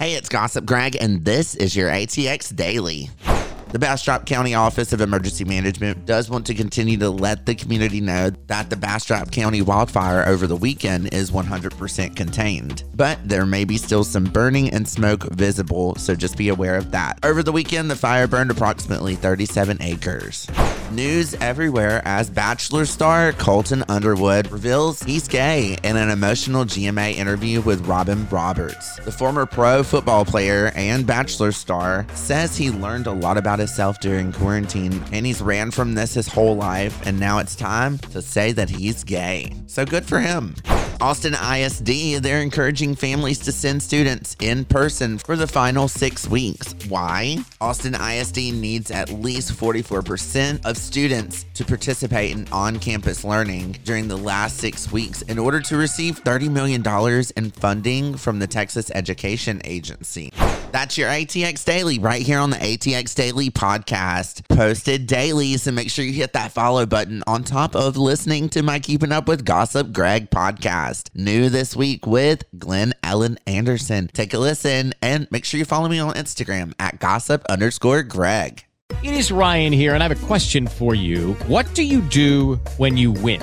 Hey, it's Gossip Greg, and this is your ATX Daily. The Bastrop County Office of Emergency Management does want to continue to let the community know that the Bastrop County wildfire over the weekend is 100% contained. But there may be still some burning and smoke visible, so just be aware of that. Over the weekend, the fire burned approximately 37 acres. News everywhere as Bachelor star Colton Underwood reveals he's gay in an emotional GMA interview with Robin Roberts. The former pro football player and Bachelor star says he learned a lot about himself during quarantine and he's ran from this his whole life and now it's time to say that he's gay. So good for him. Austin ISD, they're encouraging families to send students in person for the final six weeks. Why? Austin ISD needs at least 44% of students to participate in on campus learning during the last six weeks in order to receive $30 million in funding from the Texas Education Agency. That's your ATX Daily right here on the ATX Daily podcast, posted daily. So make sure you hit that follow button on top of listening to my Keeping Up with Gossip Greg podcast. New this week with Glenn Ellen Anderson. Take a listen and make sure you follow me on Instagram at gossip underscore Greg. It is Ryan here, and I have a question for you. What do you do when you win?